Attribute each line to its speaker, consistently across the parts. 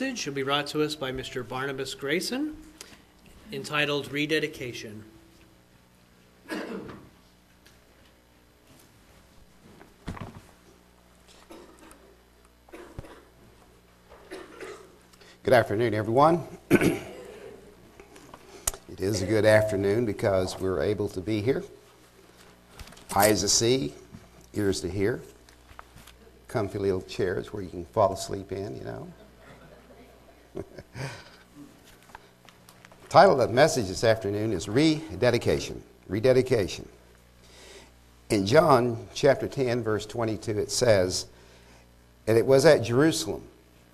Speaker 1: message will be brought to us by Mr. Barnabas Grayson, entitled Rededication.
Speaker 2: Good afternoon, everyone. it is a good afternoon because we're able to be here. Eyes to see, ears to hear, comfy little chairs where you can fall asleep in, you know. title of the message this afternoon is Rededication. Rededication. In John chapter 10, verse 22, it says, And it was at Jerusalem,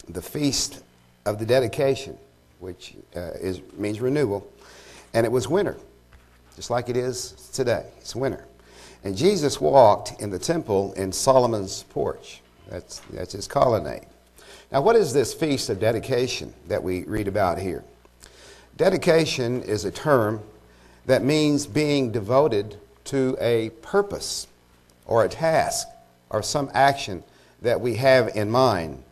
Speaker 2: the feast of the dedication, which uh, is, means renewal, and it was winter, just like it is today. It's winter. And Jesus walked in the temple in Solomon's porch. That's, that's his colonnade. Now, what is this feast of dedication that we read about here? Dedication is a term that means being devoted to a purpose or a task or some action that we have in mind.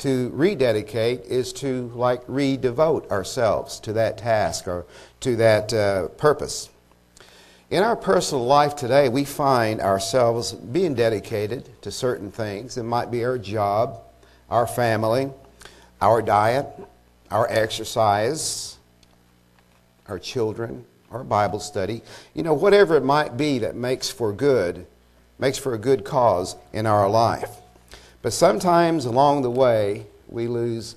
Speaker 2: To rededicate is to like redevote ourselves to that task or to that uh, purpose. In our personal life today, we find ourselves being dedicated to certain things. It might be our job, our family, our diet, our exercise, our children, our Bible study, you know, whatever it might be that makes for good, makes for a good cause in our life. But sometimes along the way, we lose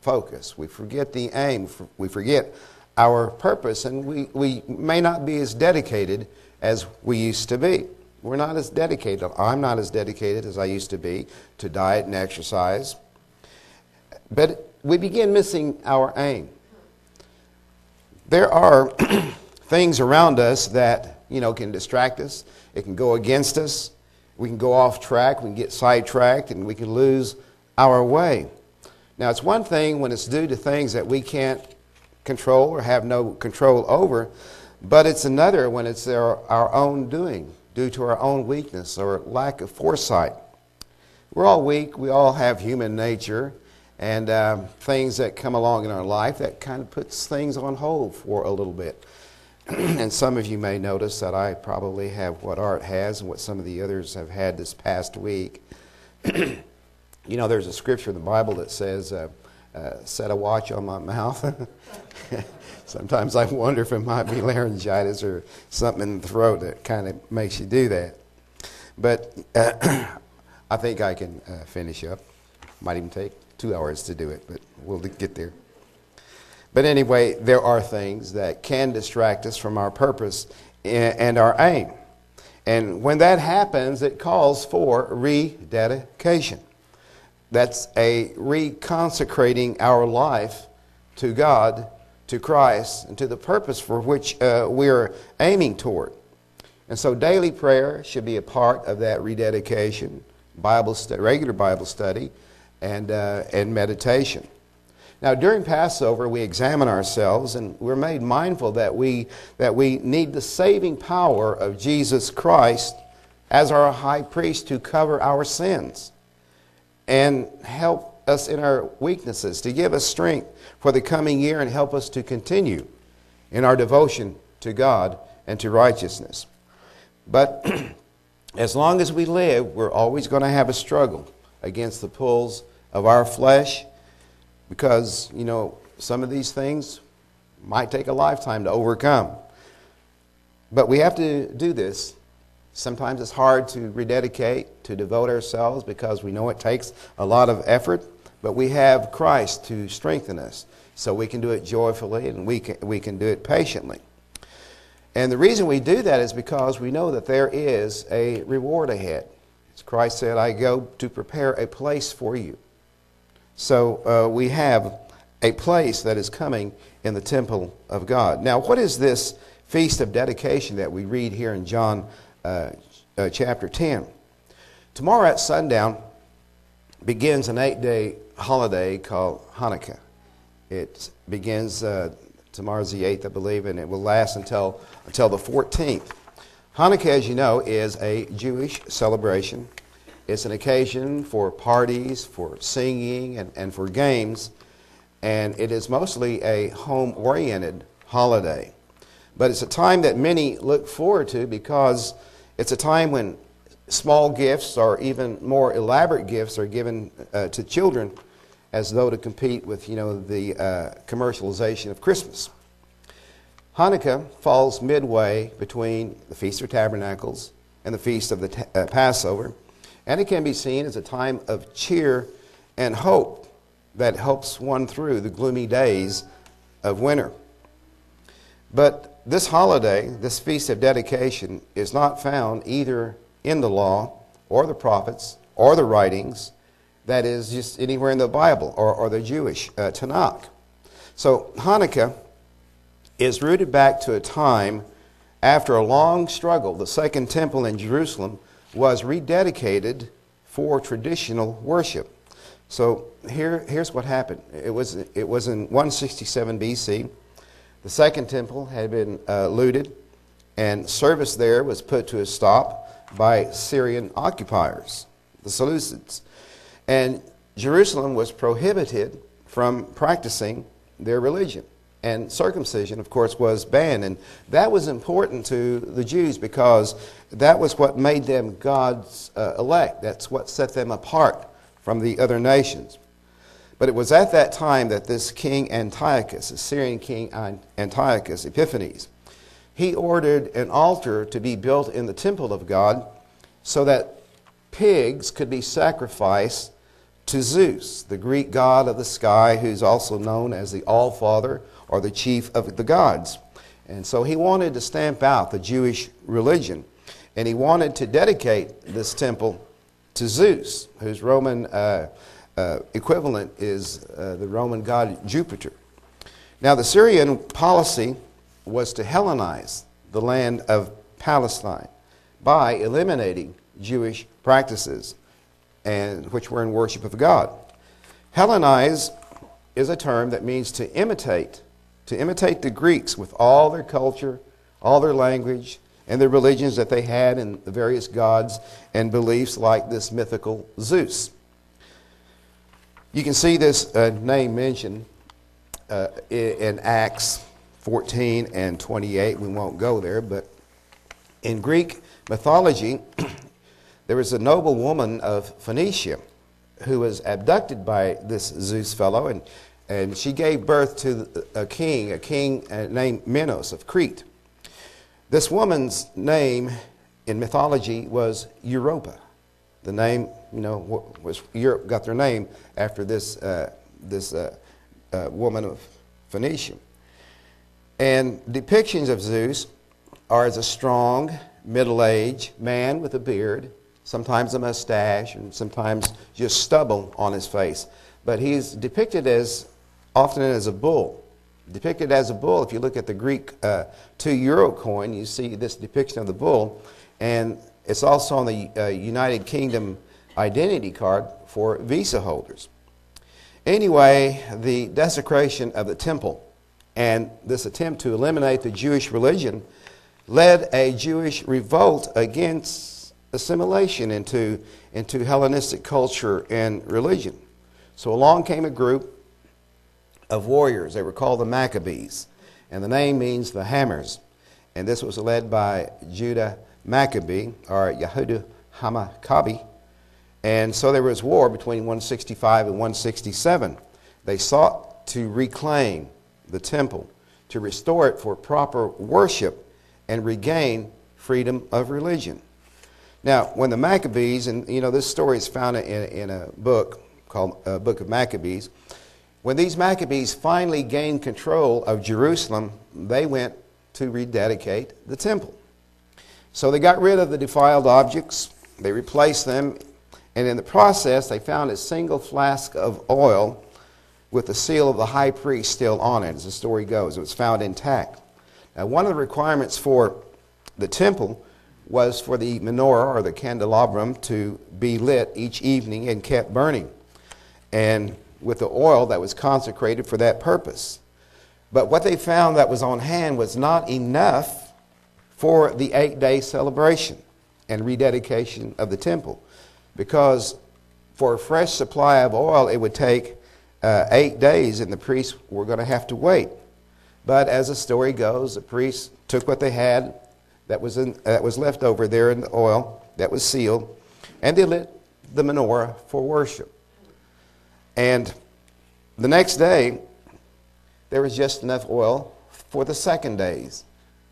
Speaker 2: focus. We forget the aim. We forget our purpose, and we, we may not be as dedicated as we used to be. We're not as dedicated. I'm not as dedicated as I used to be to diet and exercise. But we begin missing our aim. There are things around us that, you know, can distract us. It can go against us. We can go off track. We can get sidetracked and we can lose our way. Now, it's one thing when it's due to things that we can't control or have no control over, but it's another when it's our, our own doing due to our own weakness or lack of foresight. We're all weak, we all have human nature, and um, things that come along in our life that kind of puts things on hold for a little bit. and some of you may notice that I probably have what Art has and what some of the others have had this past week. you know, there's a scripture in the Bible that says, uh, uh, set a watch on my mouth. Sometimes I wonder if it might be laryngitis or something in the throat that kind of makes you do that. But uh, I think I can uh, finish up. Might even take two hours to do it, but we'll get there. But anyway, there are things that can distract us from our purpose and our aim. And when that happens, it calls for rededication. That's a reconsecrating our life to God, to Christ, and to the purpose for which uh, we're aiming toward. And so daily prayer should be a part of that rededication, Bible regular Bible study, and, uh, and meditation. Now, during Passover, we examine ourselves and we're made mindful that we, that we need the saving power of Jesus Christ as our high priest to cover our sins and help us in our weaknesses, to give us strength for the coming year and help us to continue in our devotion to God and to righteousness. But as long as we live, we're always going to have a struggle against the pulls of our flesh because, you know, some of these things might take a lifetime to overcome. But we have to do this Sometimes it's hard to rededicate, to devote ourselves because we know it takes a lot of effort, but we have Christ to strengthen us. So we can do it joyfully and we can, we can do it patiently. And the reason we do that is because we know that there is a reward ahead. As Christ said, I go to prepare a place for you. So uh, we have a place that is coming in the temple of God. Now, what is this feast of dedication that we read here in John uh, uh, chapter 10. Tomorrow at sundown begins an eight day holiday called Hanukkah. It begins, uh, tomorrow's the 8th, I believe, and it will last until, until the 14th. Hanukkah, as you know, is a Jewish celebration It's an occasion for parties, for singing, and, and for games, and it is mostly a home oriented holiday. But it's a time that many look forward to because it's a time when small gifts or even more elaborate gifts are given uh, to children as though to compete with you know, the uh, commercialization of Christmas. Hanukkah falls midway between the Feast of Tabernacles and the Feast of the ta- uh, Passover, and it can be seen as a time of cheer and hope that helps one through the gloomy days of winter. But this holiday, this feast of dedication, is not found either in the law or the prophets or the writings, that is, just anywhere in the Bible or, or the Jewish uh, Tanakh. So Hanukkah is rooted back to a time after a long struggle. The Second Temple in Jerusalem was rededicated for traditional worship. So here, here's what happened. It was, it was in 167 BC. The Second Temple had been uh, looted, and service there was put to a stop by Syrian occupiers, the Seleucids. And Jerusalem was prohibited from practicing their religion. And circumcision, of course, was banned. And that was important to the Jews because that was what made them God's uh, elect. That's what set them apart from the other nations. But it was at that time that this king Antiochus, the Syrian king Antiochus Epiphanes, he ordered an altar to be built in the temple of God so that pigs could be sacrificed to Zeus, the Greek god of the sky, who's also known as the All Father or the chief of the gods. And so he wanted to stamp out the Jewish religion. And he wanted to dedicate this temple to Zeus, whose Roman uh, uh, equivalent is uh, the Roman god Jupiter. Now, the Syrian policy was to Hellenize the land of Palestine by eliminating Jewish practices, and, which were in worship of God. Hellenize is a term that means to imitate, to imitate the Greeks with all their culture, all their language, and the religions that they had and the various gods and beliefs like this mythical Zeus. You can see this uh, name mentioned uh, in Acts 14 and 28. We won't go there, but in Greek mythology, there was a noble woman of Phoenicia who was abducted by this Zeus fellow, and, and she gave birth to a king, a king uh, named Minos of Crete. This woman's name in mythology was Europa. The name, you know, was Europe got their name after this, uh, this uh, uh, woman of Phoenicia. And depictions of Zeus are as a strong, middle aged man with a beard, sometimes a mustache, and sometimes just stubble on his face. But he's depicted as often as a bull depicted as a bull. If you look at the Greek uh, two euro coin, you see this depiction of the bull, and it's also on the uh, United Kingdom identity card for visa holders. Anyway, the desecration of the temple and this attempt to eliminate the Jewish religion led a Jewish revolt against assimilation into, into Hellenistic culture and religion. So along came a group of warriors. They were called the Maccabees, and the name means the hammers. And this was led by Judah Maccabee, or Yehuda Hamakabi. And so there was war between 165 and 167. They sought to reclaim the temple, to restore it for proper worship, and regain freedom of religion. Now, when the Maccabees, and you know, this story is found in, in a book called uh, Book of Maccabees, when these Maccabees finally gained control of Jerusalem, they went to rededicate the temple. So they got rid of the defiled objects, they replaced them, and in the process, they found a single flask of oil with the seal of the high priest still on it, as the story goes. It was found intact. Now, one of the requirements for the temple was for the menorah or the candelabrum to be lit each evening and kept burning. And with the oil that was consecrated for that purpose. But what they found that was on hand was not enough for the eight day celebration and rededication of the temple. because for a fresh supply of oil, it would take uh, eight days, and the priests were going to have to wait. But as the story goes, the priests took what they had that was, in, that was left over there in the oil that was sealed, and they lit the menorah for worship. And the next day, there was just enough oil for the second day's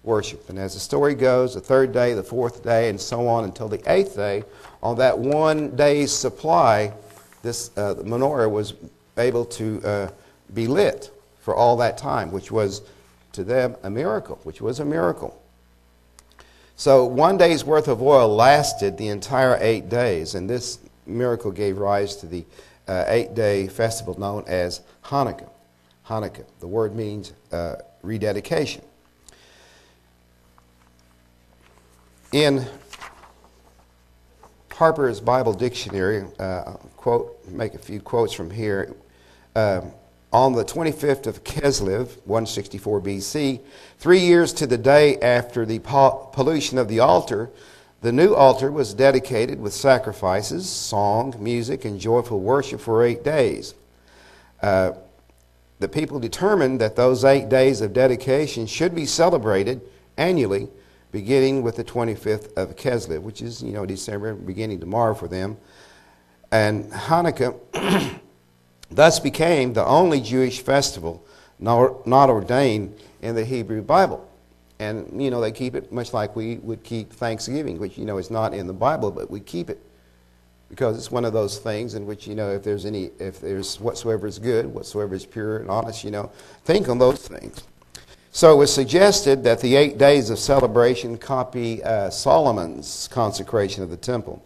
Speaker 2: worship. And as the story goes, the third day, the fourth day, and so on until the eighth day, on that one day's supply, this uh, menorah was able to uh, be lit for all that time, which was to them a miracle, which was a miracle. So one day's worth of oil lasted the entire eight days, and this miracle gave rise to the uh, eight day festival known as Hanukkah. Hanukkah. The word means uh, rededication. In Harper's Bible Dictionary, uh, quote, make a few quotes from here. Um, on the 25th of Kislev, 164 BC, three years to the day after the pollution of the altar, the new altar was dedicated with sacrifices, song, music, and joyful worship for eight days. Uh, the people determined that those eight days of dedication should be celebrated annually, beginning with the 25th of Kislev, which is, you know, December, beginning tomorrow for them. And Hanukkah thus became the only Jewish festival not, ordained in the Hebrew Bible. And, you know, they keep it much like we would keep Thanksgiving, which, you know, is not in the Bible, but we keep it because it's one of those things in which, you know, if there's any, if there's whatsoever is good, whatsoever is pure and honest, you know, think on those things. So it was suggested that the eight days of celebration copy uh, Solomon's consecration of the temple.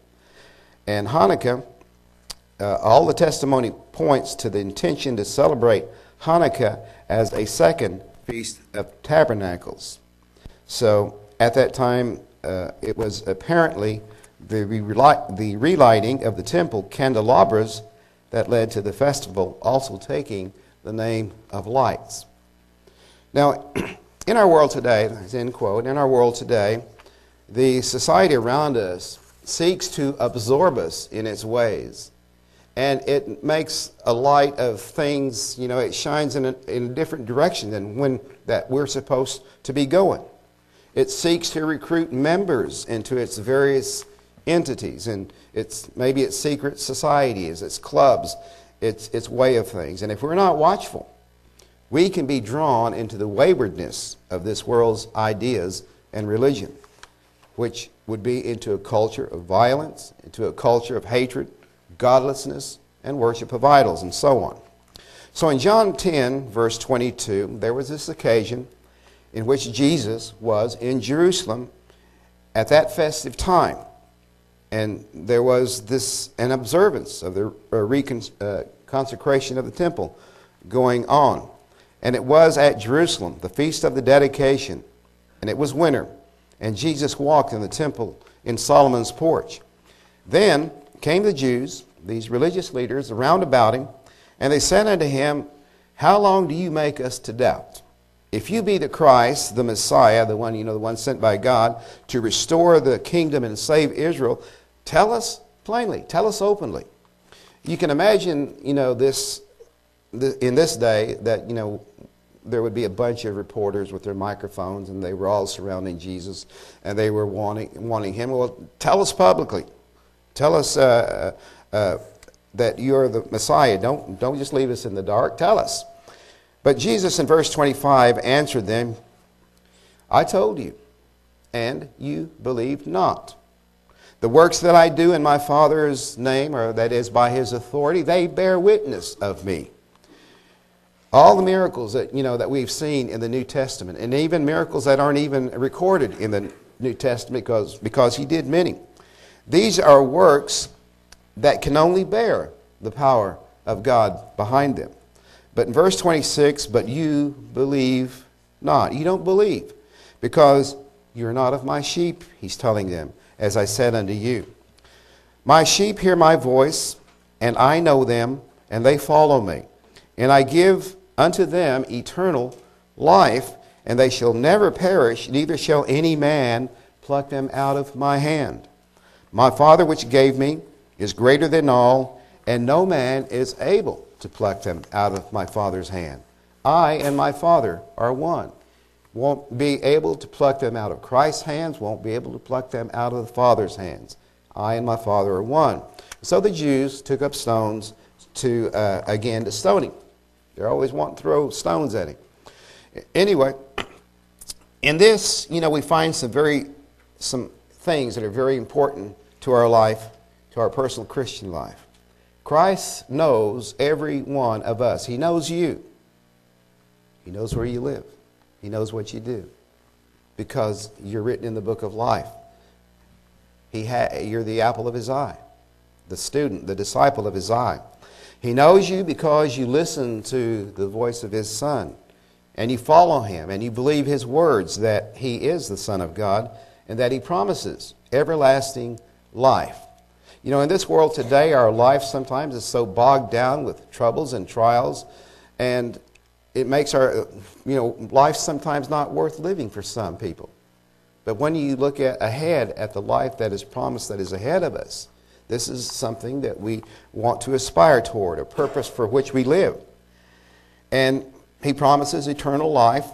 Speaker 2: And Hanukkah, uh, all the testimony points to the intention to celebrate Hanukkah as a second Feast of Tabernacles. So at that time, uh, it was apparently the, the relighting of the temple candelabras that led to the festival also taking the name of lights. Now, in our world today, end quote, in our world today, the society around us seeks to absorb us in its ways. And it makes a light of things, you know, it shines in a, in a different direction than when that we're supposed to be going. It seeks to recruit members into its various entities, and it's maybe its secret societies, its clubs, its, its way of things. And if we're not watchful, we can be drawn into the waywardness of this world's ideas and religion, which would be into a culture of violence, into a culture of hatred, godlessness, and worship of idols, and so on. So in John 10, verse 22, there was this occasion in which Jesus was in Jerusalem at that festive time. And there was this an observance of the uh, consecration of the temple going on. And it was at Jerusalem, the feast of the dedication, and it was winter. And Jesus walked in the temple in Solomon's porch. Then came the Jews, these religious leaders, around about him, and they said unto him, How long do you make us to doubt? If you be the Christ, the Messiah, the one, you know, the one sent by God to restore the kingdom and save Israel, tell us plainly, tell us openly. You can imagine, you know, this, in this day that, you know, there would be a bunch of reporters with their microphones and they were all surrounding Jesus and they were wanting, wanting him. Well, tell us publicly. Tell us uh, uh, uh that you're the Messiah. Don't, don't just leave us in the dark. Tell us. But Jesus in verse 25 answered them, I told you, and you believed not. The works that I do in my Father's name, or that is by his authority, they bear witness of me. All the miracles that, you know, that we've seen in the New Testament, and even miracles that aren't even recorded in the New Testament because, because he did many. These are works that can only bear the power of God behind them. But in verse 26, but you believe not. You don't believe because you're not of my sheep, he's telling them, as I said unto you. My sheep hear my voice, and I know them, and they follow me. And I give unto them eternal life, and they shall never perish, neither shall any man pluck them out of my hand. My Father, which gave me, is greater than all, and no man is able to pluck them out of my Father's hand. I and my Father are one. Won't be able to pluck them out of Christ's hands, won't be able to pluck them out of the Father's hands. I and my Father are one. So the Jews took up stones to, uh, again, to stone him. They're always wanting to throw stones at him. Anyway, in this, you know, we find some very, some things that are very important to our life, to our personal Christian life. Christ knows every one of us. He knows you. He knows where you live. He knows what you do because you're written in the book of life. He you're the apple of his eye, the student, the disciple of his eye. He knows you because you listen to the voice of his son and you follow him and you believe his words that he is the Son of God and that he promises everlasting life. You know, in this world today, our life sometimes is so bogged down with troubles and trials, and it makes our, you know, life sometimes not worth living for some people. But when you look at ahead at the life that is promised that is ahead of us, this is something that we want to aspire toward, a purpose for which we live. And he promises eternal life,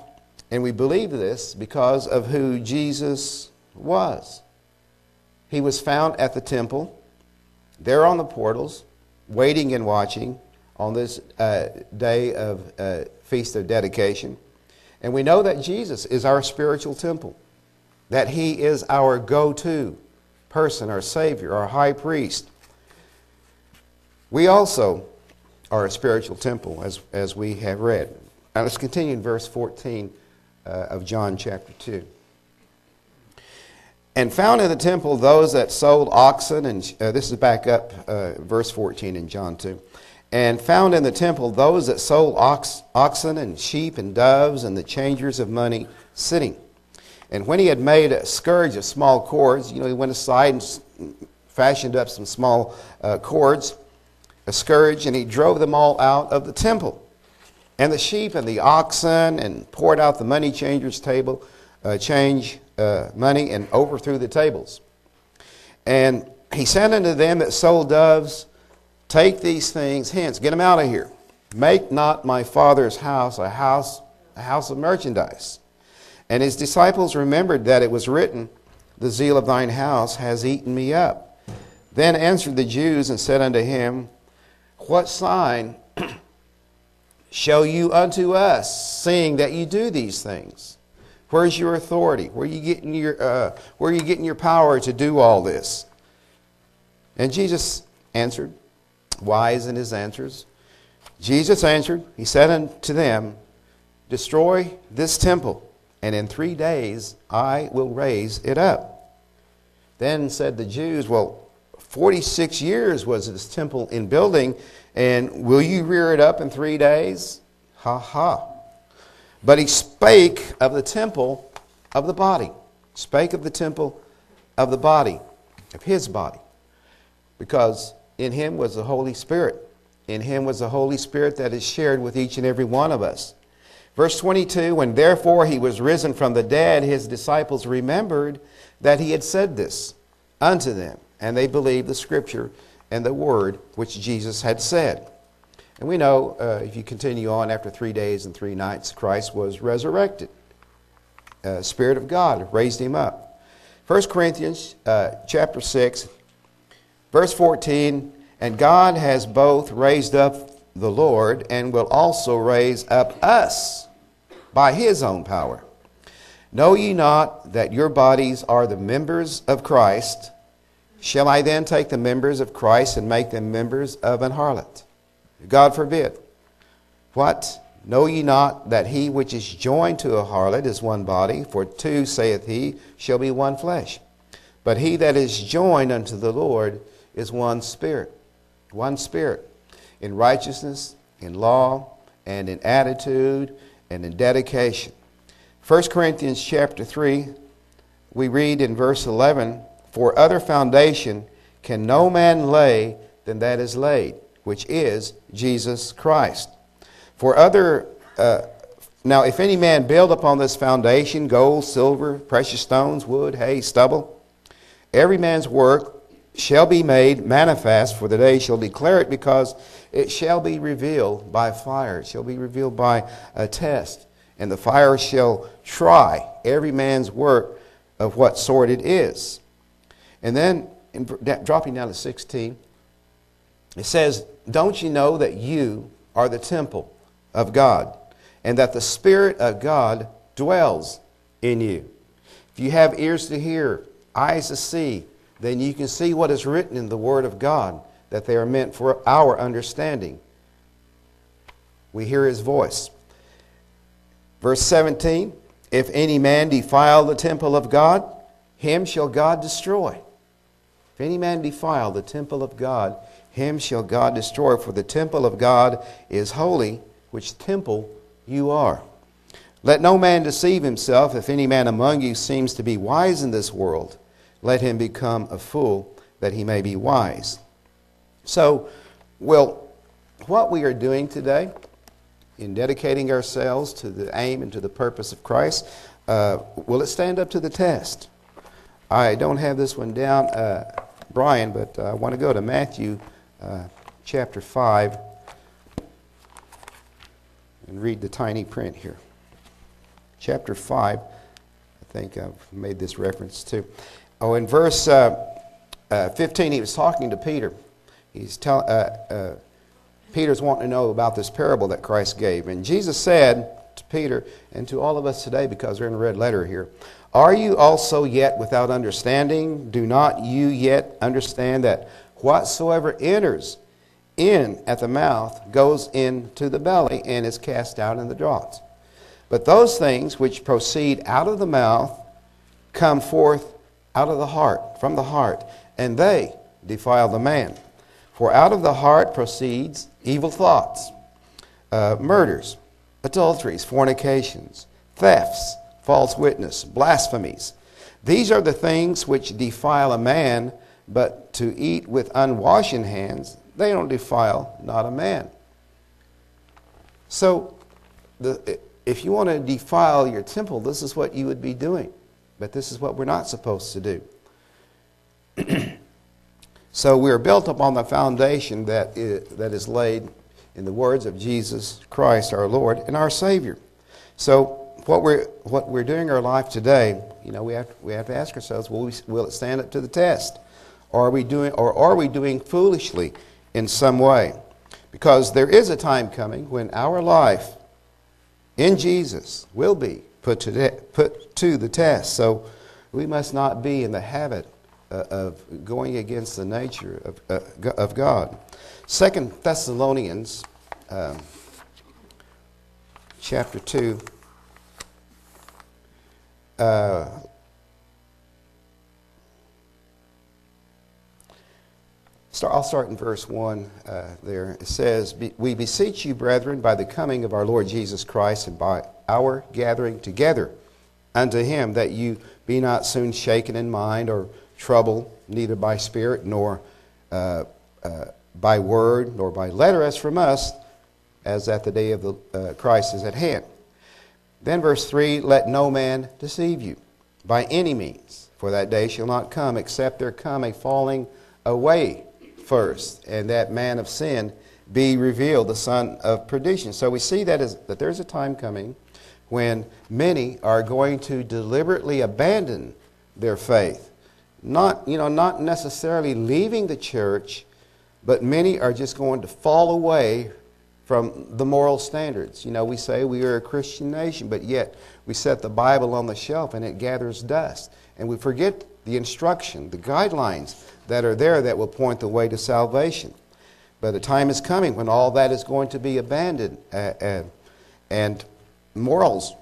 Speaker 2: and we believe this because of who Jesus was. He was found at the temple, there on the portals, waiting and watching on this uh, day of uh, Feast of Dedication. And we know that Jesus is our spiritual temple, that He is our go to person, our Savior, our high priest. We also are a spiritual temple, as, as we have read. Now let's continue in verse 14 uh, of John chapter 2. And found in the temple those that sold oxen, and uh, this is back up, uh, verse 14 in John 2. And found in the temple those that sold ox, oxen and sheep and doves and the changers of money sitting. And when he had made a scourge of small cords, you know, he went aside and fashioned up some small uh, cords, a scourge, and he drove them all out of the temple. And the sheep and the oxen, and poured out the money changers' table, uh, change uh, money, and overthrew the tables. And he said unto them that sold doves, Take these things hence, get them out of here. Make not my father's house a house, a house of merchandise. And his disciples remembered that it was written, The zeal of thine house has eaten me up. Then answered the Jews and said unto him, What sign show you unto us, seeing that you do these things? Where's your authority? Where are you getting your, uh, where are you getting your power to do all this? And Jesus answered, wise in his answers. Jesus answered, He said unto them, Destroy this temple and in three days I will raise it up. Then said the Jews, Well, 46 years was this temple in building, and will you rear it up in three days? Ha ha. But he spake of the temple of the body, spake of the temple of the body, of his body, because in him was the Holy Spirit. In him was the Holy Spirit that is shared with each and every one of us. Verse 22 When therefore he was risen from the dead, his disciples remembered that he had said this unto them, and they believed the scripture and the word which Jesus had said. And we know, uh, if you continue on, after three days and three nights, Christ was resurrected. Uh, Spirit of God raised him up. 1 Corinthians uh, chapter 6, verse 14 And God has both raised up the Lord and will also raise up us by his own power. Know ye not that your bodies are the members of Christ? Shall I then take the members of Christ and make them members of an harlot? God forbid. What? Know ye not that he which is joined to a harlot is one body? For two, saith he, shall be one flesh. But he that is joined unto the Lord is one spirit. One spirit. In righteousness, in law, and in attitude, and in dedication. 1 Corinthians chapter 3, we read in verse 11, For other foundation can no man lay than that is laid, which is Jesus Christ. For other, uh, now if any man build upon this foundation gold, silver, precious stones, wood, hay, stubble, every man's work shall be made manifest, for the day shall declare it, because it shall be revealed by fire. It shall be revealed by a test. And the fire shall try every man's work of what sort it is. And then, in, dropping down to 16, it says, Don't you know that you are the temple of God, and that the Spirit of God dwells in you? If you have ears to hear, eyes to see, then you can see what is written in the Word of God, that they are meant for our understanding. We hear His voice. Verse 17 If any man defile the temple of God, him shall God destroy. If any man defile the temple of God, him shall God destroy. For the temple of God is holy, which temple you are. Let no man deceive himself. If any man among you seems to be wise in this world, let him become a fool, that he may be wise. So, well, what we are doing today in dedicating ourselves to the aim and to the purpose of Christ, uh, will it stand up to the test? I don't have this one down, uh, Brian, but I want to go to Matthew uh, chapter 5 and read the tiny print here. Chapter 5, I think I've made this reference to. Oh, in verse uh, uh, 15, he was talking to Peter. He's telling. Peter's wanting to know about this parable that Christ gave. And Jesus said to Peter and to all of us today, because they're in the red letter here, Are you also yet without understanding? Do not you yet understand that whatsoever enters in at the mouth goes into the belly and is cast out in the draughts? But those things which proceed out of the mouth come forth out of the heart, from the heart, and they defile the man. For out of the heart proceeds evil thoughts, uh, murders, adulteries, fornications, thefts, false witness, blasphemies. These are the things which defile a man, but to eat with unwashen hands, they don't defile not a man. So, the, if you want to defile your temple, this is what you would be doing. But this is what we're not supposed to do. So we are built upon the foundation that is, that is laid in the words of Jesus Christ, our Lord and our Savior. So what we're, what we're doing in our life today, you know, we have, we have to ask ourselves, will, we, will it stand up to the test? Are, we doing, or are we doing foolishly in some way? Because there is a time coming when our life in Jesus will be put to, de- put to the test. So we must not be in the habit uh, of going against the nature of, uh, of God. Second Thessalonians um, chapter 2. Uh, Start, I'll start in verse 1 uh, there. It says, We beseech you, brethren, by the coming of our Lord Jesus Christ and by our gathering together unto him, that you be not soon shaken in mind or trouble, neither by spirit, nor uh, uh, by word, nor by letter, as from us, as at the day of the, uh, Christ is at hand. Then, verse 3 Let no man deceive you by any means, for that day shall not come except there come a falling away first, and that man of sin be revealed, the son of perdition. So we see that, is, that there's a time coming when many are going to deliberately abandon their faith not, you know, not necessarily leaving the church, but many are just going to fall away from the moral standards. You know, we say we are a Christian nation, but yet we set the Bible on the shelf and it gathers dust. And we forget the instruction, the guidelines that are there that will point the way to salvation. But the time is coming when all that is going to be abandoned uh, uh, and morals.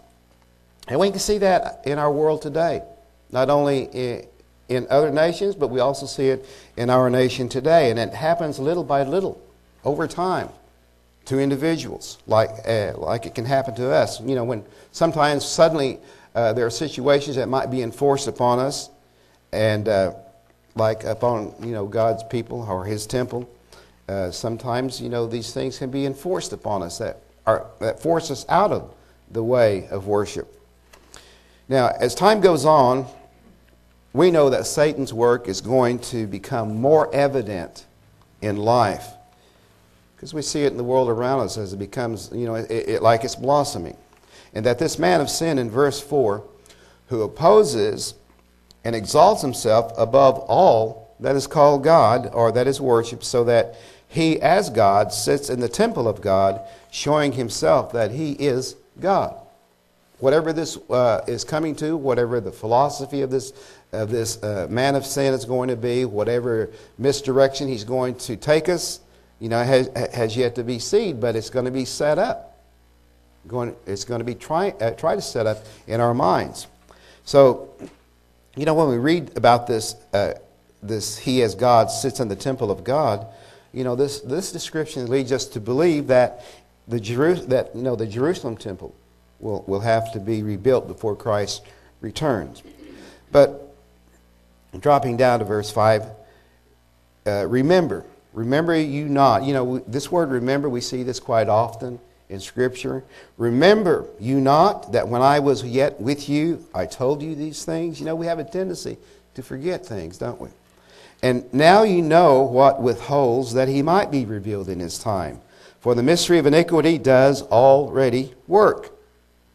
Speaker 2: And we can see that in our world today, not only in, in other nations, but we also see it in our nation today. And it happens little by little over time to individuals, like, uh, like it can happen to us. You know, when sometimes suddenly uh, there are situations that might be enforced upon us, and uh, like upon, you know, God's people or His temple. Uh, sometimes, you know, these things can be enforced upon us that, are, that force us out of the way of worship. Now, as time goes on, we know that Satan's work is going to become more evident in life because we see it in the world around us as it becomes, you know, it, it, like it's blossoming. And that this man of sin in verse 4, who opposes and exalts himself above all that is called God or that is worshiped, so that he, as God, sits in the temple of God, showing himself that he is God. Whatever this uh, is coming to, whatever the philosophy of this, of this uh, man of sin is going to be, whatever misdirection he's going to take us, you know, has, has yet to be seen, but it's going to be set up. Going, it's going to be try, uh, try to set up in our minds. So, you know, when we read about this, uh, this He as God sits in the temple of God, you know, this, this description leads us to believe that the, Jeru- that, you know, the Jerusalem temple will, will have to be rebuilt before Christ returns. But dropping down to verse 5, uh, remember, remember you not. You know, this word remember, we see this quite often in Scripture. Remember you not that when I was yet with you, I told you these things? You know, we have a tendency to forget things, don't we? And now you know what withholds that he might be revealed in his time. For the mystery of iniquity does already work.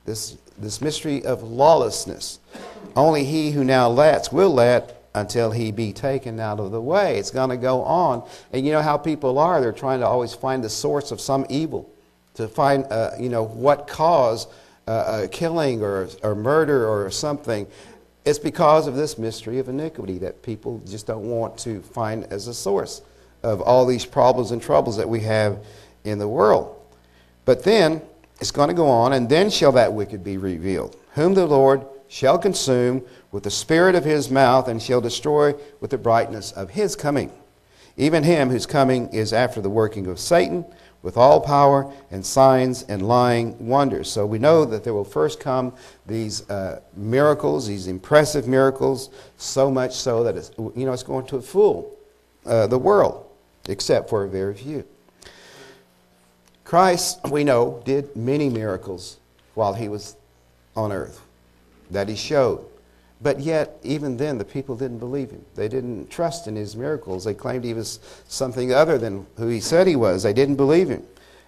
Speaker 2: This, this mystery of lawlessness. Only he who now lets will let until he be taken out of the way. It's going to go on. And you know how people are. They're trying to always find the source of some evil, to find, uh, you know, what caused uh, a killing or, or murder or something. It's because of this mystery of iniquity that people just don't want to find as a source of all these problems and troubles that we have in the world. But then it's going to go on, and then shall that wicked be revealed, whom the Lord shall consume with the spirit of his mouth, and shall destroy with the brightness of his coming. Even him whose coming is after the working of Satan with all power and signs and lying wonders. So we know that there will first come these uh, miracles, these impressive miracles, so much so that it's, you know, it's going to fool uh, the world, except for a very few. Christ, we know, did many miracles while he was on earth that he showed. But yet, even then, the people didn't believe him. They didn't trust in his miracles. They claimed he was something other than who he said he was. They didn't believe him.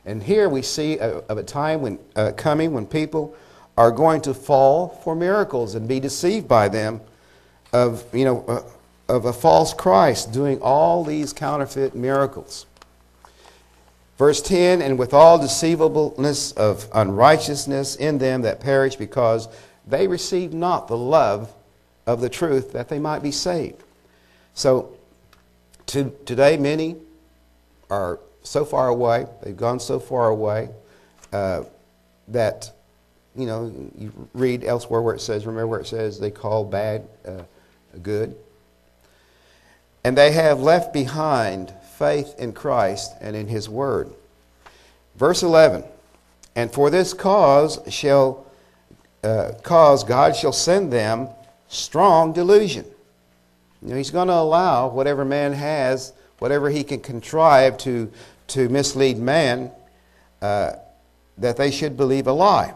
Speaker 2: And here we see a, of a time when, uh, coming when people are going to fall for miracles and be deceived by them of, you know, uh, of a false Christ doing all these counterfeit miracles. Verse 10 And with all deceivableness of unrighteousness in them that perish, because they received not the love of the truth that they might be saved. So to, today, many are so far away, they've gone so far away uh, that, you know, you read elsewhere where it says, remember where it says they call bad uh, good? And they have left behind faith in Christ and in His Word. Verse 11 And for this cause shall uh, cause God shall send them strong delusion. You know, he's going to allow whatever man has, whatever he can contrive to, to mislead man, uh, that they should believe a lie,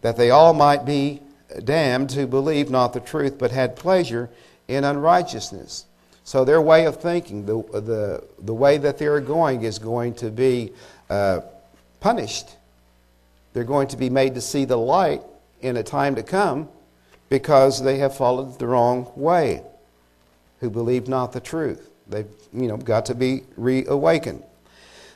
Speaker 2: that they all might be damned who believed not the truth, but had pleasure in unrighteousness. So their way of thinking, the, the, the way that they're going, is going to be uh, punished. They're going to be made to see the light in a time to come because they have followed the wrong way, who believe not the truth. They've, you know, got to be reawakened.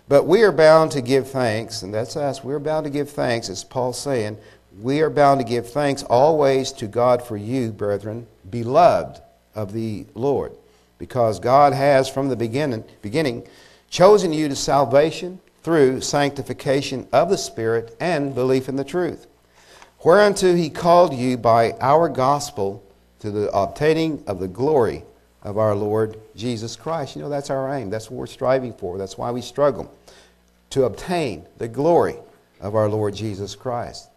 Speaker 2: But we are bound to give thanks, and that's us. We're bound to give thanks, as Paul's saying. We are bound to give thanks always to God for you, brethren, beloved of the Lord, because God has from the beginning, beginning chosen you to salvation through sanctification of the Spirit and belief in the truth whereunto he called you by our gospel to the obtaining of the glory of our Lord Jesus Christ. You know, that's our aim. That's what we're striving for. That's why we struggle to obtain the glory of our Lord Jesus Christ.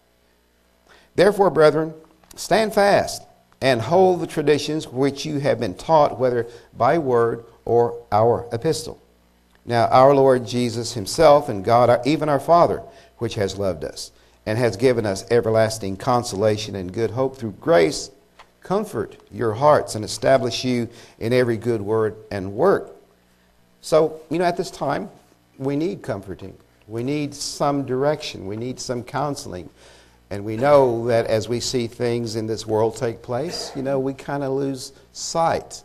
Speaker 2: Therefore, brethren, stand fast and hold the traditions which you have been taught, whether by word or our epistle. Now, our Lord Jesus Himself and God, even our Father, which has loved us and has given us everlasting consolation and good hope through grace comfort your hearts and establish you in every good word and work. So, you know, at this time, we need comforting. We need some direction. We need some counseling. And we know that as we see things in this world take place, you know, we kind of lose sight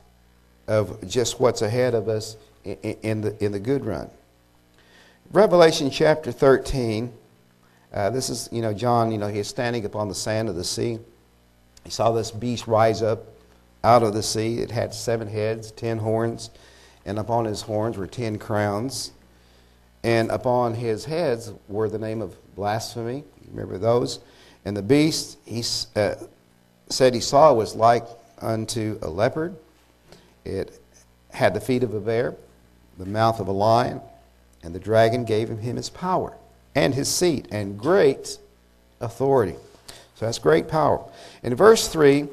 Speaker 2: of just what's ahead of us in, the, in the good run. Revelation chapter 13, uh, this is, you know, John, you know, he's standing upon the sand of the sea. He saw this beast rise up out of the sea. It had seven heads, ten horns, and upon his horns were ten crowns. And upon his heads were the name of blasphemy. Remember those? And the beast, he uh, said he saw was like unto a leopard. It had the feet of a bear, the mouth of a lion, and the dragon gave him his power and his seat and great authority. So that's great power. In verse 3,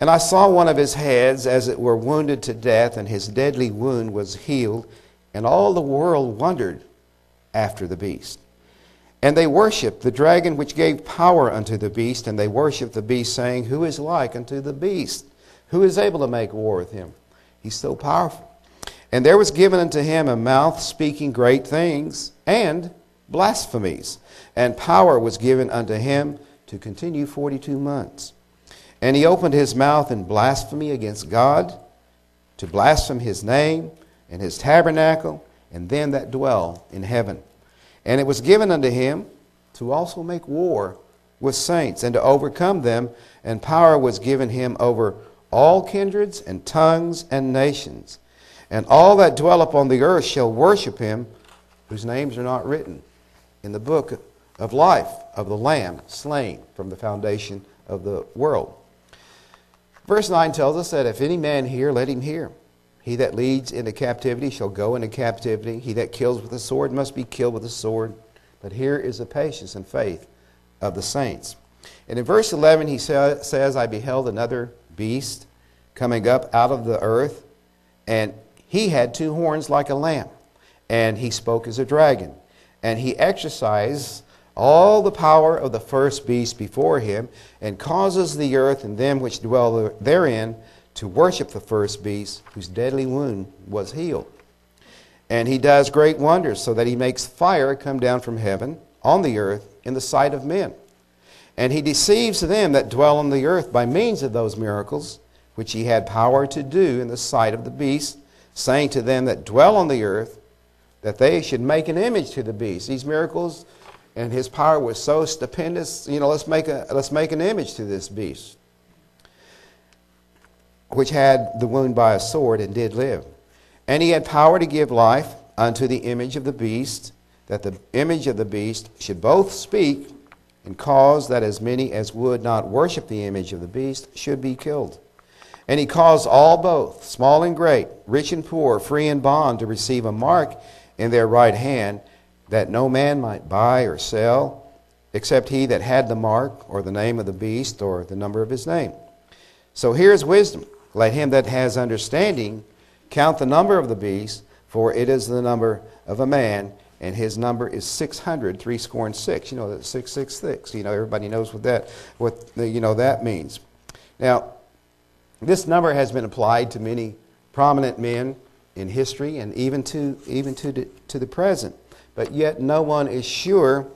Speaker 2: and I saw one of his heads as it were wounded to death, and his deadly wound was healed, and all the world wondered after the beast. And they worshipped the dragon which gave power unto the beast, and they worshipped the beast, saying, Who is like unto the beast? Who is able to make war with him? He's so powerful. And there was given unto him a mouth speaking great things and blasphemies. And power was given unto him to continue 42 months. And he opened his mouth in blasphemy against God, to blaspheme his name and his tabernacle, and them that dwell in heaven. And it was given unto him to also make war with saints and to overcome them, and power was given him over all kindreds and tongues and nations. And all that dwell upon the earth shall worship him, whose names are not written in the book of life of the Lamb slain from the foundation of the world. Verse 9 tells us that if any man hear, let him hear. He that leads into captivity shall go into captivity. He that kills with a sword must be killed with a sword. But here is the patience and faith of the saints. And in verse 11, he sa- says, I beheld another beast coming up out of the earth, and he had two horns like a lamb, and he spoke as a dragon. And he exercises all the power of the first beast before him, and causes the earth and them which dwell therein to worship the first beast, whose deadly wound was healed. And he does great wonders, so that he makes fire come down from heaven on the earth in the sight of men. And he deceives them that dwell on the earth by means of those miracles, which he had power to do in the sight of the beast, saying to them that dwell on the earth, that they should make an image to the beast. These miracles and his power was so stupendous. You know, let's make, a, let's make an image to this beast, which had the wound by a sword and did live. And he had power to give life unto the image of the beast, that the image of the beast should both speak and cause that as many as would not worship the image of the beast should be killed. And he caused all both, small and great, rich and poor, free and bond, to receive a mark in their right hand that no man might buy or sell except he that had the mark or the name of the beast or the number of his name. So here's wisdom. Let him that has understanding count the number of the beast, for it is the number of a man, and his number is 600, three score and six. You know, that's 666. You know, everybody knows what that, what, you know, that means. Now, this number has been applied to many prominent men in history and even to, even to, the, to the present but yet no one is sure.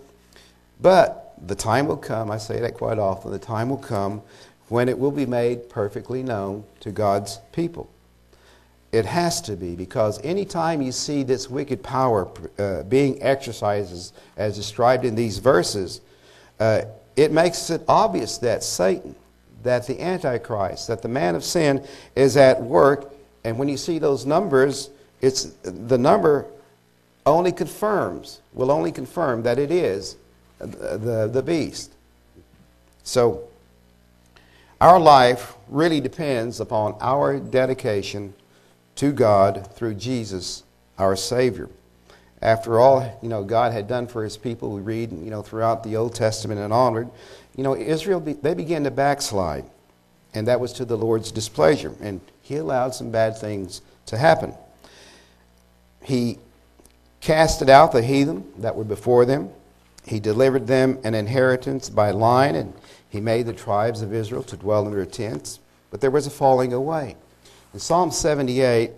Speaker 2: But the time will come, I say that quite often, the time will come when it will be made perfectly known to God's people. It has to be, because anytime you see this wicked power uh, being exercised as, described in these verses, uh, it makes it obvious that Satan, that the Antichrist, that the man of sin is at work. And when you see those numbers, it's the number only confirms, will only confirm that it is the, the, the beast. So, our life really depends upon our dedication to God through Jesus, our Savior. After all, you know, God had done for his people, we read, you know, throughout the Old Testament and onward, you know, Israel, they began to backslide. And that was to the Lord's displeasure. And he allowed some bad things to happen. He casted out the heathen that were before them. He delivered them an inheritance by line, and he made the tribes of Israel to dwell in their tents. but there was a falling away. In Psalm 78,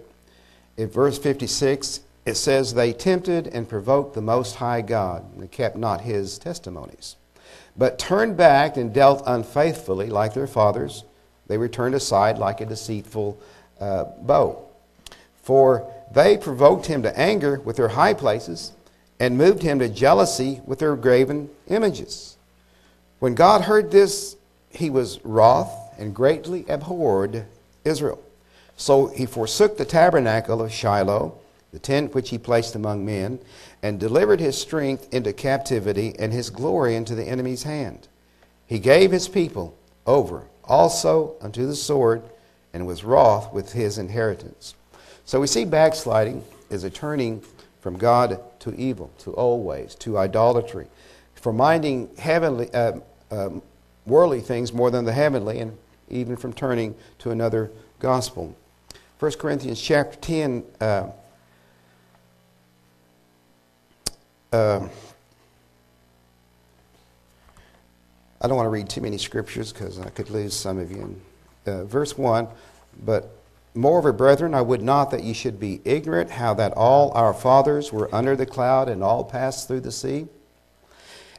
Speaker 2: in verse 56, it says, They tempted and provoked the Most High God, and kept not his testimonies, but turned back and dealt unfaithfully like their fathers. They returned aside like a deceitful uh, bow. For they provoked him to anger with their high places and moved him to jealousy with their graven images. When God heard this, he was wroth and greatly abhorred Israel. So he forsook the tabernacle of Shiloh, the tent which he placed among men, and delivered his strength into captivity and his glory into the enemy's hand. He gave his people over also unto the sword and was wroth with his inheritance. So we see backsliding is a turning from God to evil, to old ways, to idolatry, from minding heavenly, uh, um, worldly things more than the heavenly, and even from turning to another gospel. 1 Corinthians chapter 10. Uh, uh, I don't want to read too many scriptures because I could lose some of you. Uh, verse 1 But moreover, brethren, I would not that ye should be ignorant how that all our fathers were under the cloud and all passed through the sea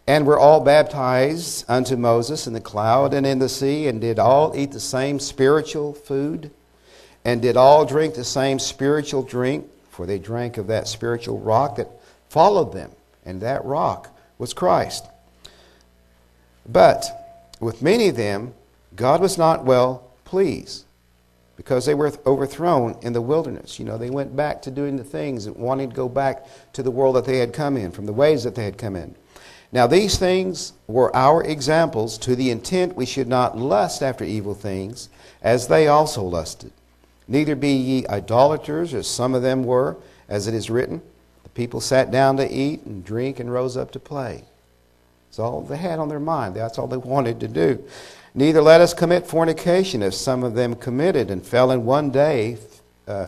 Speaker 2: and were all baptized unto Moses in the cloud and in the sea, and did all eat the same spiritual food, and did all drink the same spiritual drink, for they drank of that spiritual rock that followed them, and that rock was Christ. But with many of them, God was not well pleased because they were overthrown in the wilderness. You know, they went back to doing the things and wanting to go back to the world that they had come in, from the ways that they had come in. Now, these things were our examples to the intent we should not lust after evil things, as they also lusted. Neither be ye idolaters, as some of them were, as it is written. The people sat down to eat and drink and rose up to play. That's all they had on their mind. That's all they wanted to do. Neither let us commit fornication, as some of them committed and fell in one day, uh,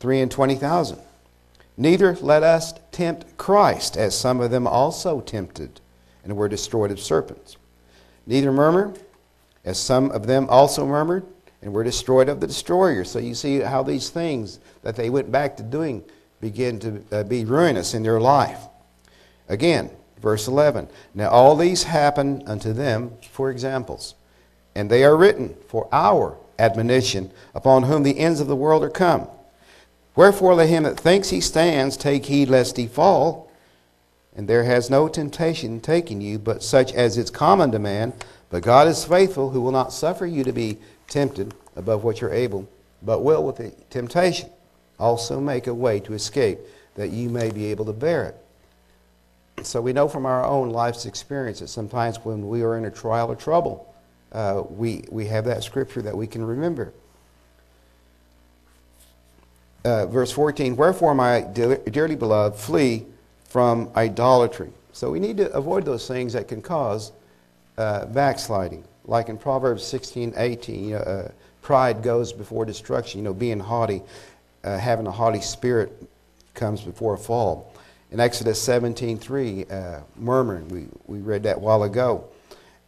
Speaker 2: three and twenty thousand. Neither let us tempt Christ, as some of them also tempted and were destroyed of serpents. Neither murmur, as some of them also murmured, and were destroyed of the destroyer. So you see how these things that they went back to doing begin to uh, be ruinous in their life. Again, verse 11. Now all these happen unto them for examples, and they are written for our admonition, upon whom the ends of the world are come. Wherefore let him that thinks he stands take heed lest he fall. And there has no temptation taken you, but such as is common to man. But God is faithful, who will not suffer you to be tempted above what you're able, but will with the temptation also make a way to escape, that you may be able to bear it. So we know from our own life's experience that sometimes when we are in a trial or trouble, uh, we, we have that scripture that we can remember. Uh, verse 14 Wherefore, my dearly beloved, flee from idolatry. So we need to avoid those things that can cause uh, backsliding. Like in Proverbs 16, 18, you know, uh, pride goes before destruction. You know, being haughty, uh, having a haughty spirit comes before a fall. In Exodus 17, 3, uh, murmuring, we, we read that a while ago.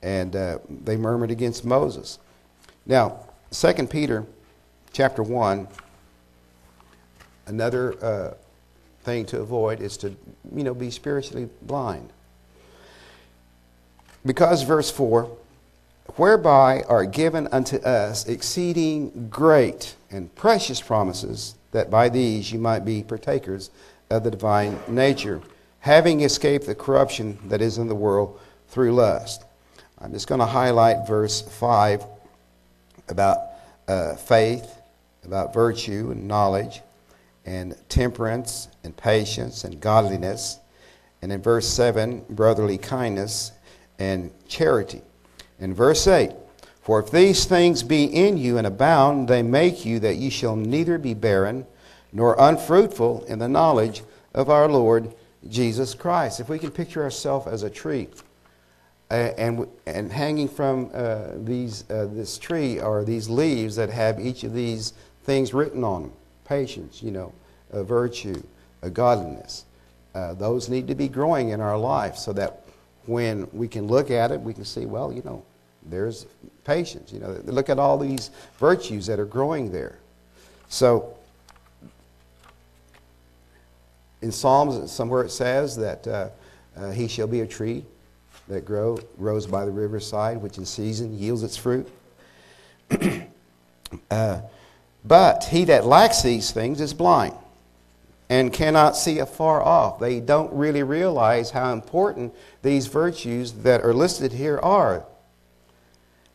Speaker 2: And uh, they murmured against Moses. Now, 2 Peter chapter 1, another uh, thing to avoid is to, you know, be spiritually blind. Because, verse 4, whereby are given unto us exceeding great and precious promises, that by these you might be partakers of the divine nature, having escaped the corruption that is in the world through lust. I'm just going to highlight verse 5 about uh, faith, about virtue and knowledge, and temperance and patience and godliness. And in verse 7, brotherly kindness and charity. In verse 8, for if these things be in you and abound, they make you that ye shall neither be barren nor unfruitful in the knowledge of our Lord Jesus Christ. If we can picture ourselves as a tree, uh, and, and hanging from uh, these, uh, this tree are these leaves that have each of these things written on them patience, you know, virtue, godliness. Uh, those need to be growing in our life so that when we can look at it, we can see, well, you know, there's patience. You know, look at all these virtues that are growing there. So, in Psalms, somewhere it says that uh, uh, he shall be a tree that grow, grows by the riverside, which in season yields its fruit. uh, but he that lacks these things is blind and cannot see afar off. They don't really realize how important these virtues that are listed here are.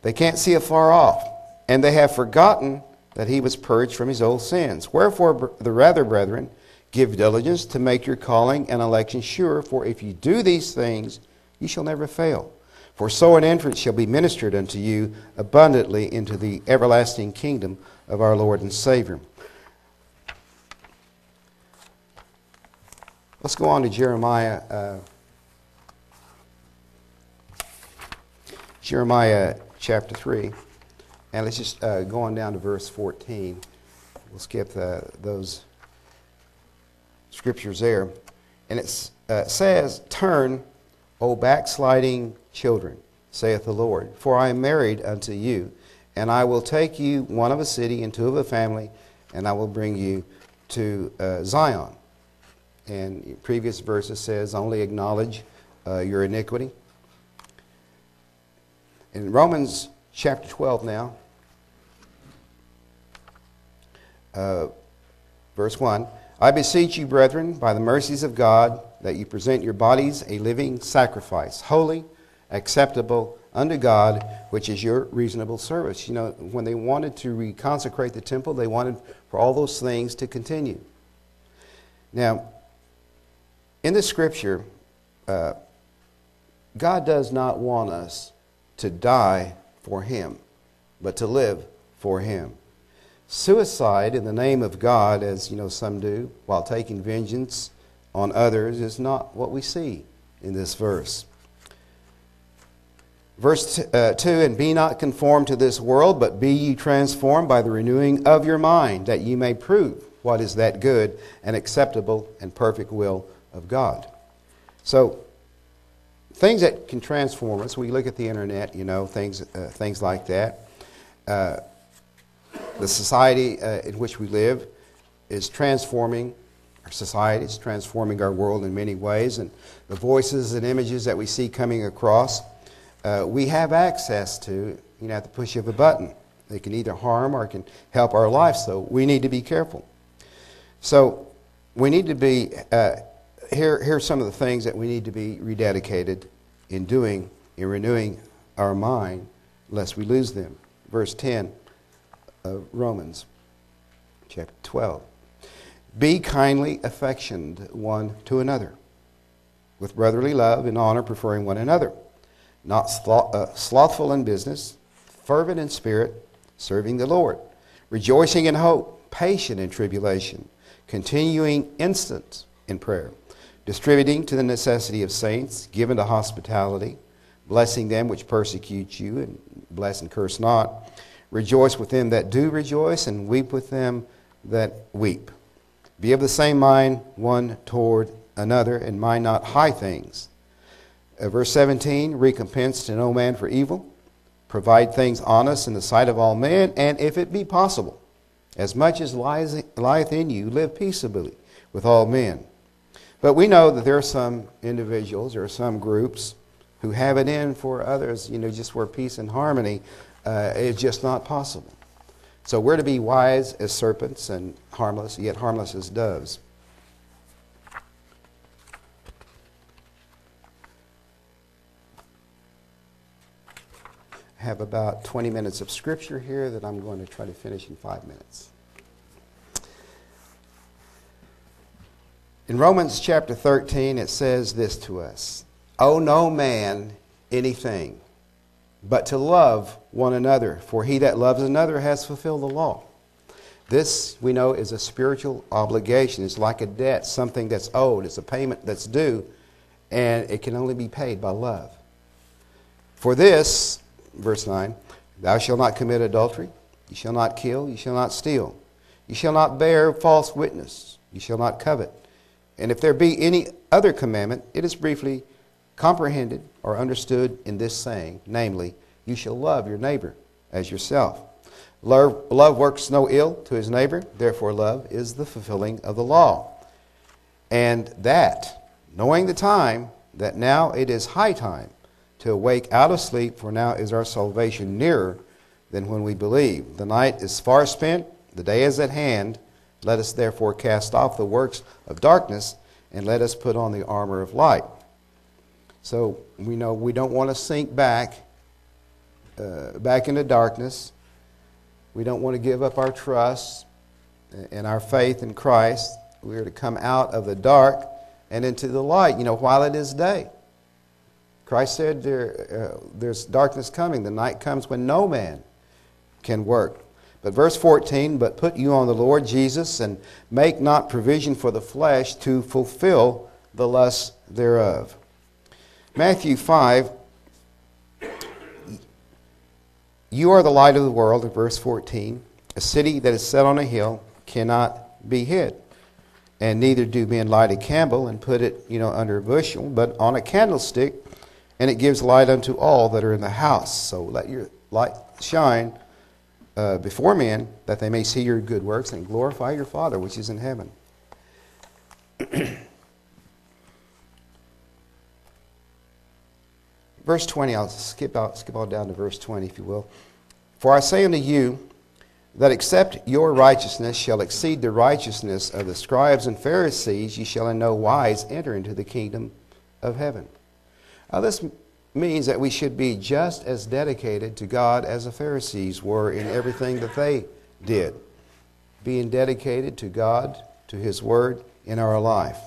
Speaker 2: They can't see afar off, and they have forgotten that he was purged from his old sins. Wherefore, the rather, brethren, give diligence to make your calling and election sure, for if you do these things, you shall never fail. For so an entrance shall be ministered unto you abundantly into the everlasting kingdom of our Lord and Savior. Let's go on to Jeremiah. Uh, Jeremiah chapter 3. And let's just uh, go on down to verse 14. We'll skip the, those scriptures there. And it uh, says, Turn, O backsliding children, saith the Lord, for I am married unto you, and I will take you one of a city and two of a family, and I will bring you to uh, Zion and previous verses says only acknowledge uh, your iniquity. In Romans chapter 12 now, uh, verse 1 I beseech you, brethren, by the mercies of God, that you present your bodies a living sacrifice, holy, acceptable unto God, which is your reasonable service. You know, when they wanted to reconsecrate the temple, they wanted for all those things to continue. Now, in the scripture, uh, God does not want us to die for Him, but to live for Him. Suicide in the name of God, as you know some do, while taking vengeance on others, is not what we see in this verse. Verse t- uh, 2 And be not conformed to this world, but be ye transformed by the renewing of your mind, that ye may prove what is that good and acceptable and perfect will of God. So, things that can transform us, we look at the internet, you know, things, uh, things like that. Uh, the society uh, in which we live is transforming our society, transforming our world in many ways, and the voices and images that we see coming across, uh, we have access to, you know, at the push of a button. They can either harm or can help our life, so we need to be careful. So, we need to be uh, here, here are some of the things that we need to be rededicated in doing, in renewing our mind, lest we lose them. Verse 10 of Romans, chapter 12. Be kindly affectioned one to another, with brotherly love and honor, preferring one another, not uh, slothful in business, fervent in spirit, serving the Lord, rejoicing in hope, patient in tribulation, continuing instant in prayer distributing to the necessity of saints, given to hospitality, blessing them which persecute you, and bless and curse not. Rejoice with them that do rejoice, and weep with them that weep. Be of the same mind one toward another, and mind not high things. Uh, verse 17 Recompense to no man for evil. Provide things honest in the sight of all men, and if it be possible, as much as lies, lieth in you, live peaceably with all men. But we know that there are some individuals, are some groups who have it in for others, you know, just where peace and harmony uh, is just not possible. So we're to be wise as serpents and harmless, yet harmless as doves. I have about 20 minutes of scripture here that I'm going to try to finish in five minutes. In Romans chapter 13, it says this to us Owe no man anything but to love one another, for he that loves another has fulfilled the law. This, we know, is a spiritual obligation. It's like a debt, something that's owed, it's a payment that's due, and it can only be paid by love. For this, verse 9, thou shalt not commit adultery, you shall not kill, you shall not steal, you shall not bear false witness, you shall not covet. And if there be any other commandment, it is briefly comprehended or understood in this saying, namely, you shall love your neighbor as yourself. Love, love works no ill to his neighbor, therefore, love is the fulfilling of the law. And that, knowing the time, that now it is high time to awake out of sleep, for now is our salvation nearer than when we believe. The night is far spent, the day is at hand. Let us therefore cast off the works of darkness, and let us put on the armor of light. So we know we don't want to sink back, uh, back into darkness. We don't want to give up our trust and our faith in Christ. We are to come out of the dark and into the light, you know, while it is day. Christ said there, uh, there's darkness coming. The night comes when no man can work. But verse 14, but put you on the Lord Jesus and make not provision for the flesh to fulfill the lusts thereof. Matthew 5, you are the light of the world, verse 14. A city that is set on a hill cannot be hid. And neither do men light a candle and put it, you know, under a bushel, but on a candlestick, and it gives light unto all that are in the house. So let your light shine uh, before men, that they may see your good works and glorify your Father which is in heaven. verse 20, I'll skip, out, skip all down to verse 20, if you will. For I say unto you that except your righteousness shall exceed the righteousness of the scribes and Pharisees, ye shall in no wise enter into the kingdom of heaven. Now, this means that we should be just as dedicated to God as the Pharisees were in everything that they did, being dedicated to God, to His Word in our life.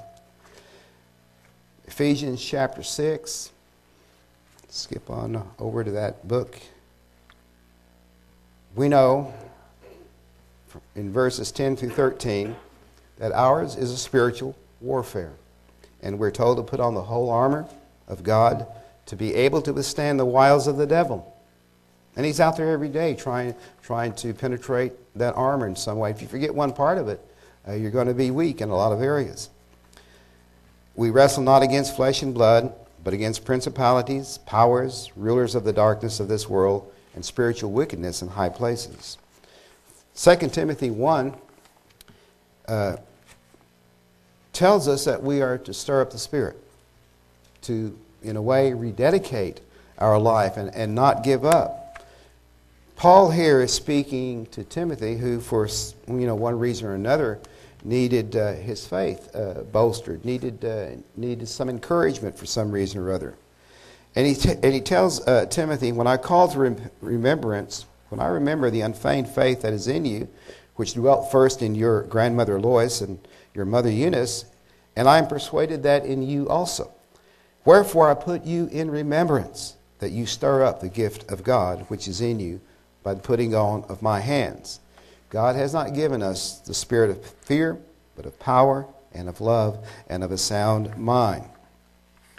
Speaker 2: Ephesians chapter 6 skip on over to that book. We know in verses 10 through 13 that ours is a spiritual warfare. And we're told to put on the whole armor of God to be able to withstand the wiles of the devil. And he's out there every day trying, trying to penetrate that armor in some way. If you forget one part of it, uh, you're going to be weak in a lot of areas. We wrestle not against flesh and blood but against principalities, powers, rulers of the darkness of this world, and spiritual wickedness in high places. 2 Timothy 1 uh, tells us that we are to stir up the Spirit, to, in a way, rededicate our life and, and not give up. Paul here is speaking to Timothy, who, for you know, one reason or another, needed uh, his faith uh, bolstered, needed, uh, needed some encouragement for some reason or other. And he, t- and he tells uh, Timothy, When I call to rem- remembrance, when I remember the unfeigned faith that is in you, which dwelt first in your grandmother Lois and your mother Eunice, and I am persuaded that in you also. Wherefore I put you in remembrance, that you stir up the gift of God which is in you by the putting on of my hands. God has not given us the spirit of fear, but of power and of love and of a sound mind.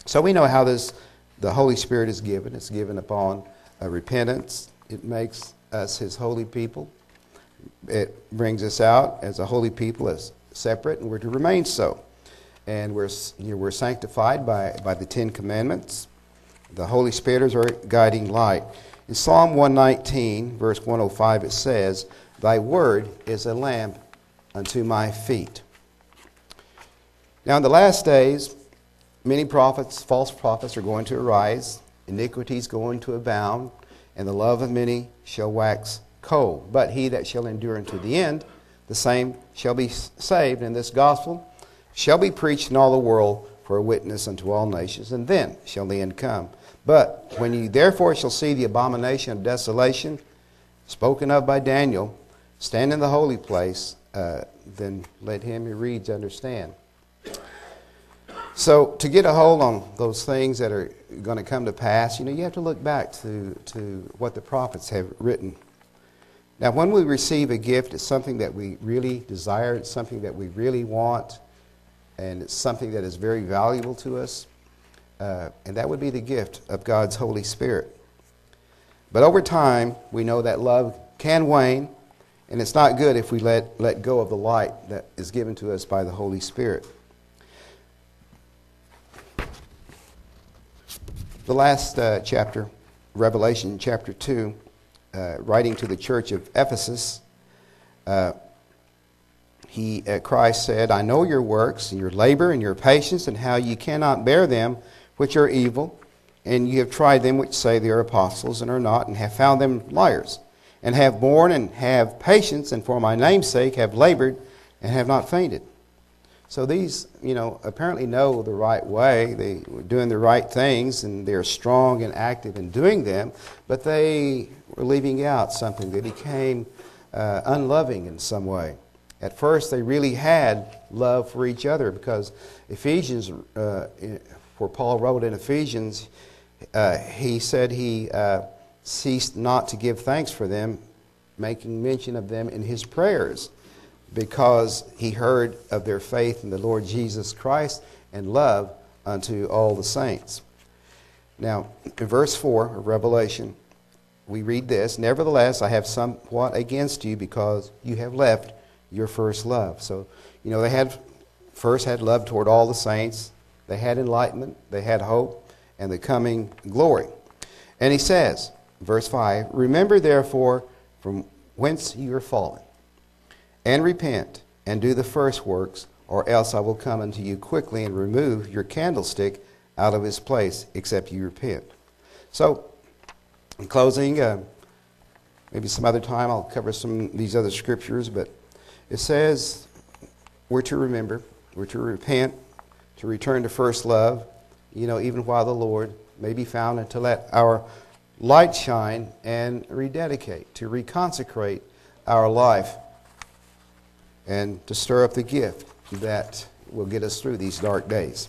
Speaker 2: So we know how this the Holy Spirit is given. It's given upon a repentance. It makes us his holy people. It brings us out as a holy people, as separate, and we're to remain so. And we're, you know, we're sanctified by, by the Ten Commandments. The Holy Spirit is our guiding light. In Psalm 119, verse 105, it says, Thy word is a lamp unto my feet. Now, in the last days, many prophets, false prophets, are going to arise, iniquity is going to abound, and the love of many shall wax cold. But he that shall endure unto the end, the same shall be saved. And this gospel shall be preached in all the world for a witness unto all nations, and then shall the end come. But when ye therefore shall see the abomination of desolation, spoken of by Daniel, stand in the holy place, uh, then let him who reads understand. So, to get a hold on those things that are going to come to pass, you know, you have to look back to, to what the prophets have written. Now, when we receive a gift, it's something that we really desire, it's something that we really want, and it's something that is very valuable to us. Uh, and that would be the gift of God's Holy Spirit. But over time, we know that love can wane, and it's not good if we let, let go of the light that is given to us by the Holy Spirit. The last uh, chapter Revelation chapter 2, uh, writing to the church of Ephesus, uh, he, uh, Christ said, I know your works, and your labor, and your patience, and how you cannot bear them which are evil, and you have tried them which say they are apostles and are not, and have found them liars, and have borne and have patience, and for my name's sake have labored and have not fainted. So these, you know, apparently know the right way. They were doing the right things, and they're strong and active in doing them, but they were leaving out something. They became uh, unloving in some way. At first, they really had love for each other because Ephesians, uh, where Paul wrote in Ephesians, uh, he said he uh, ceased not to give thanks for them, making mention of them in his prayers because he heard of their faith in the Lord Jesus Christ and love unto all the saints. Now, in verse 4 of Revelation, we read this Nevertheless, I have somewhat against you because you have left your first love. So, you know, they had first had love toward all the saints, they had enlightenment, they had hope, and the coming glory. And he says, verse 5 Remember therefore from whence you are fallen and repent and do the first works, or else I will come unto you quickly and remove your candlestick out of his place, except you repent. So, in closing, uh, maybe some other time I'll cover some of these other scriptures, but it says we're to remember, we're to repent, to return to first love, you know, even while the Lord may be found, and to let our light shine and rededicate, to reconsecrate our life and to stir up the gift that will get us through these dark days.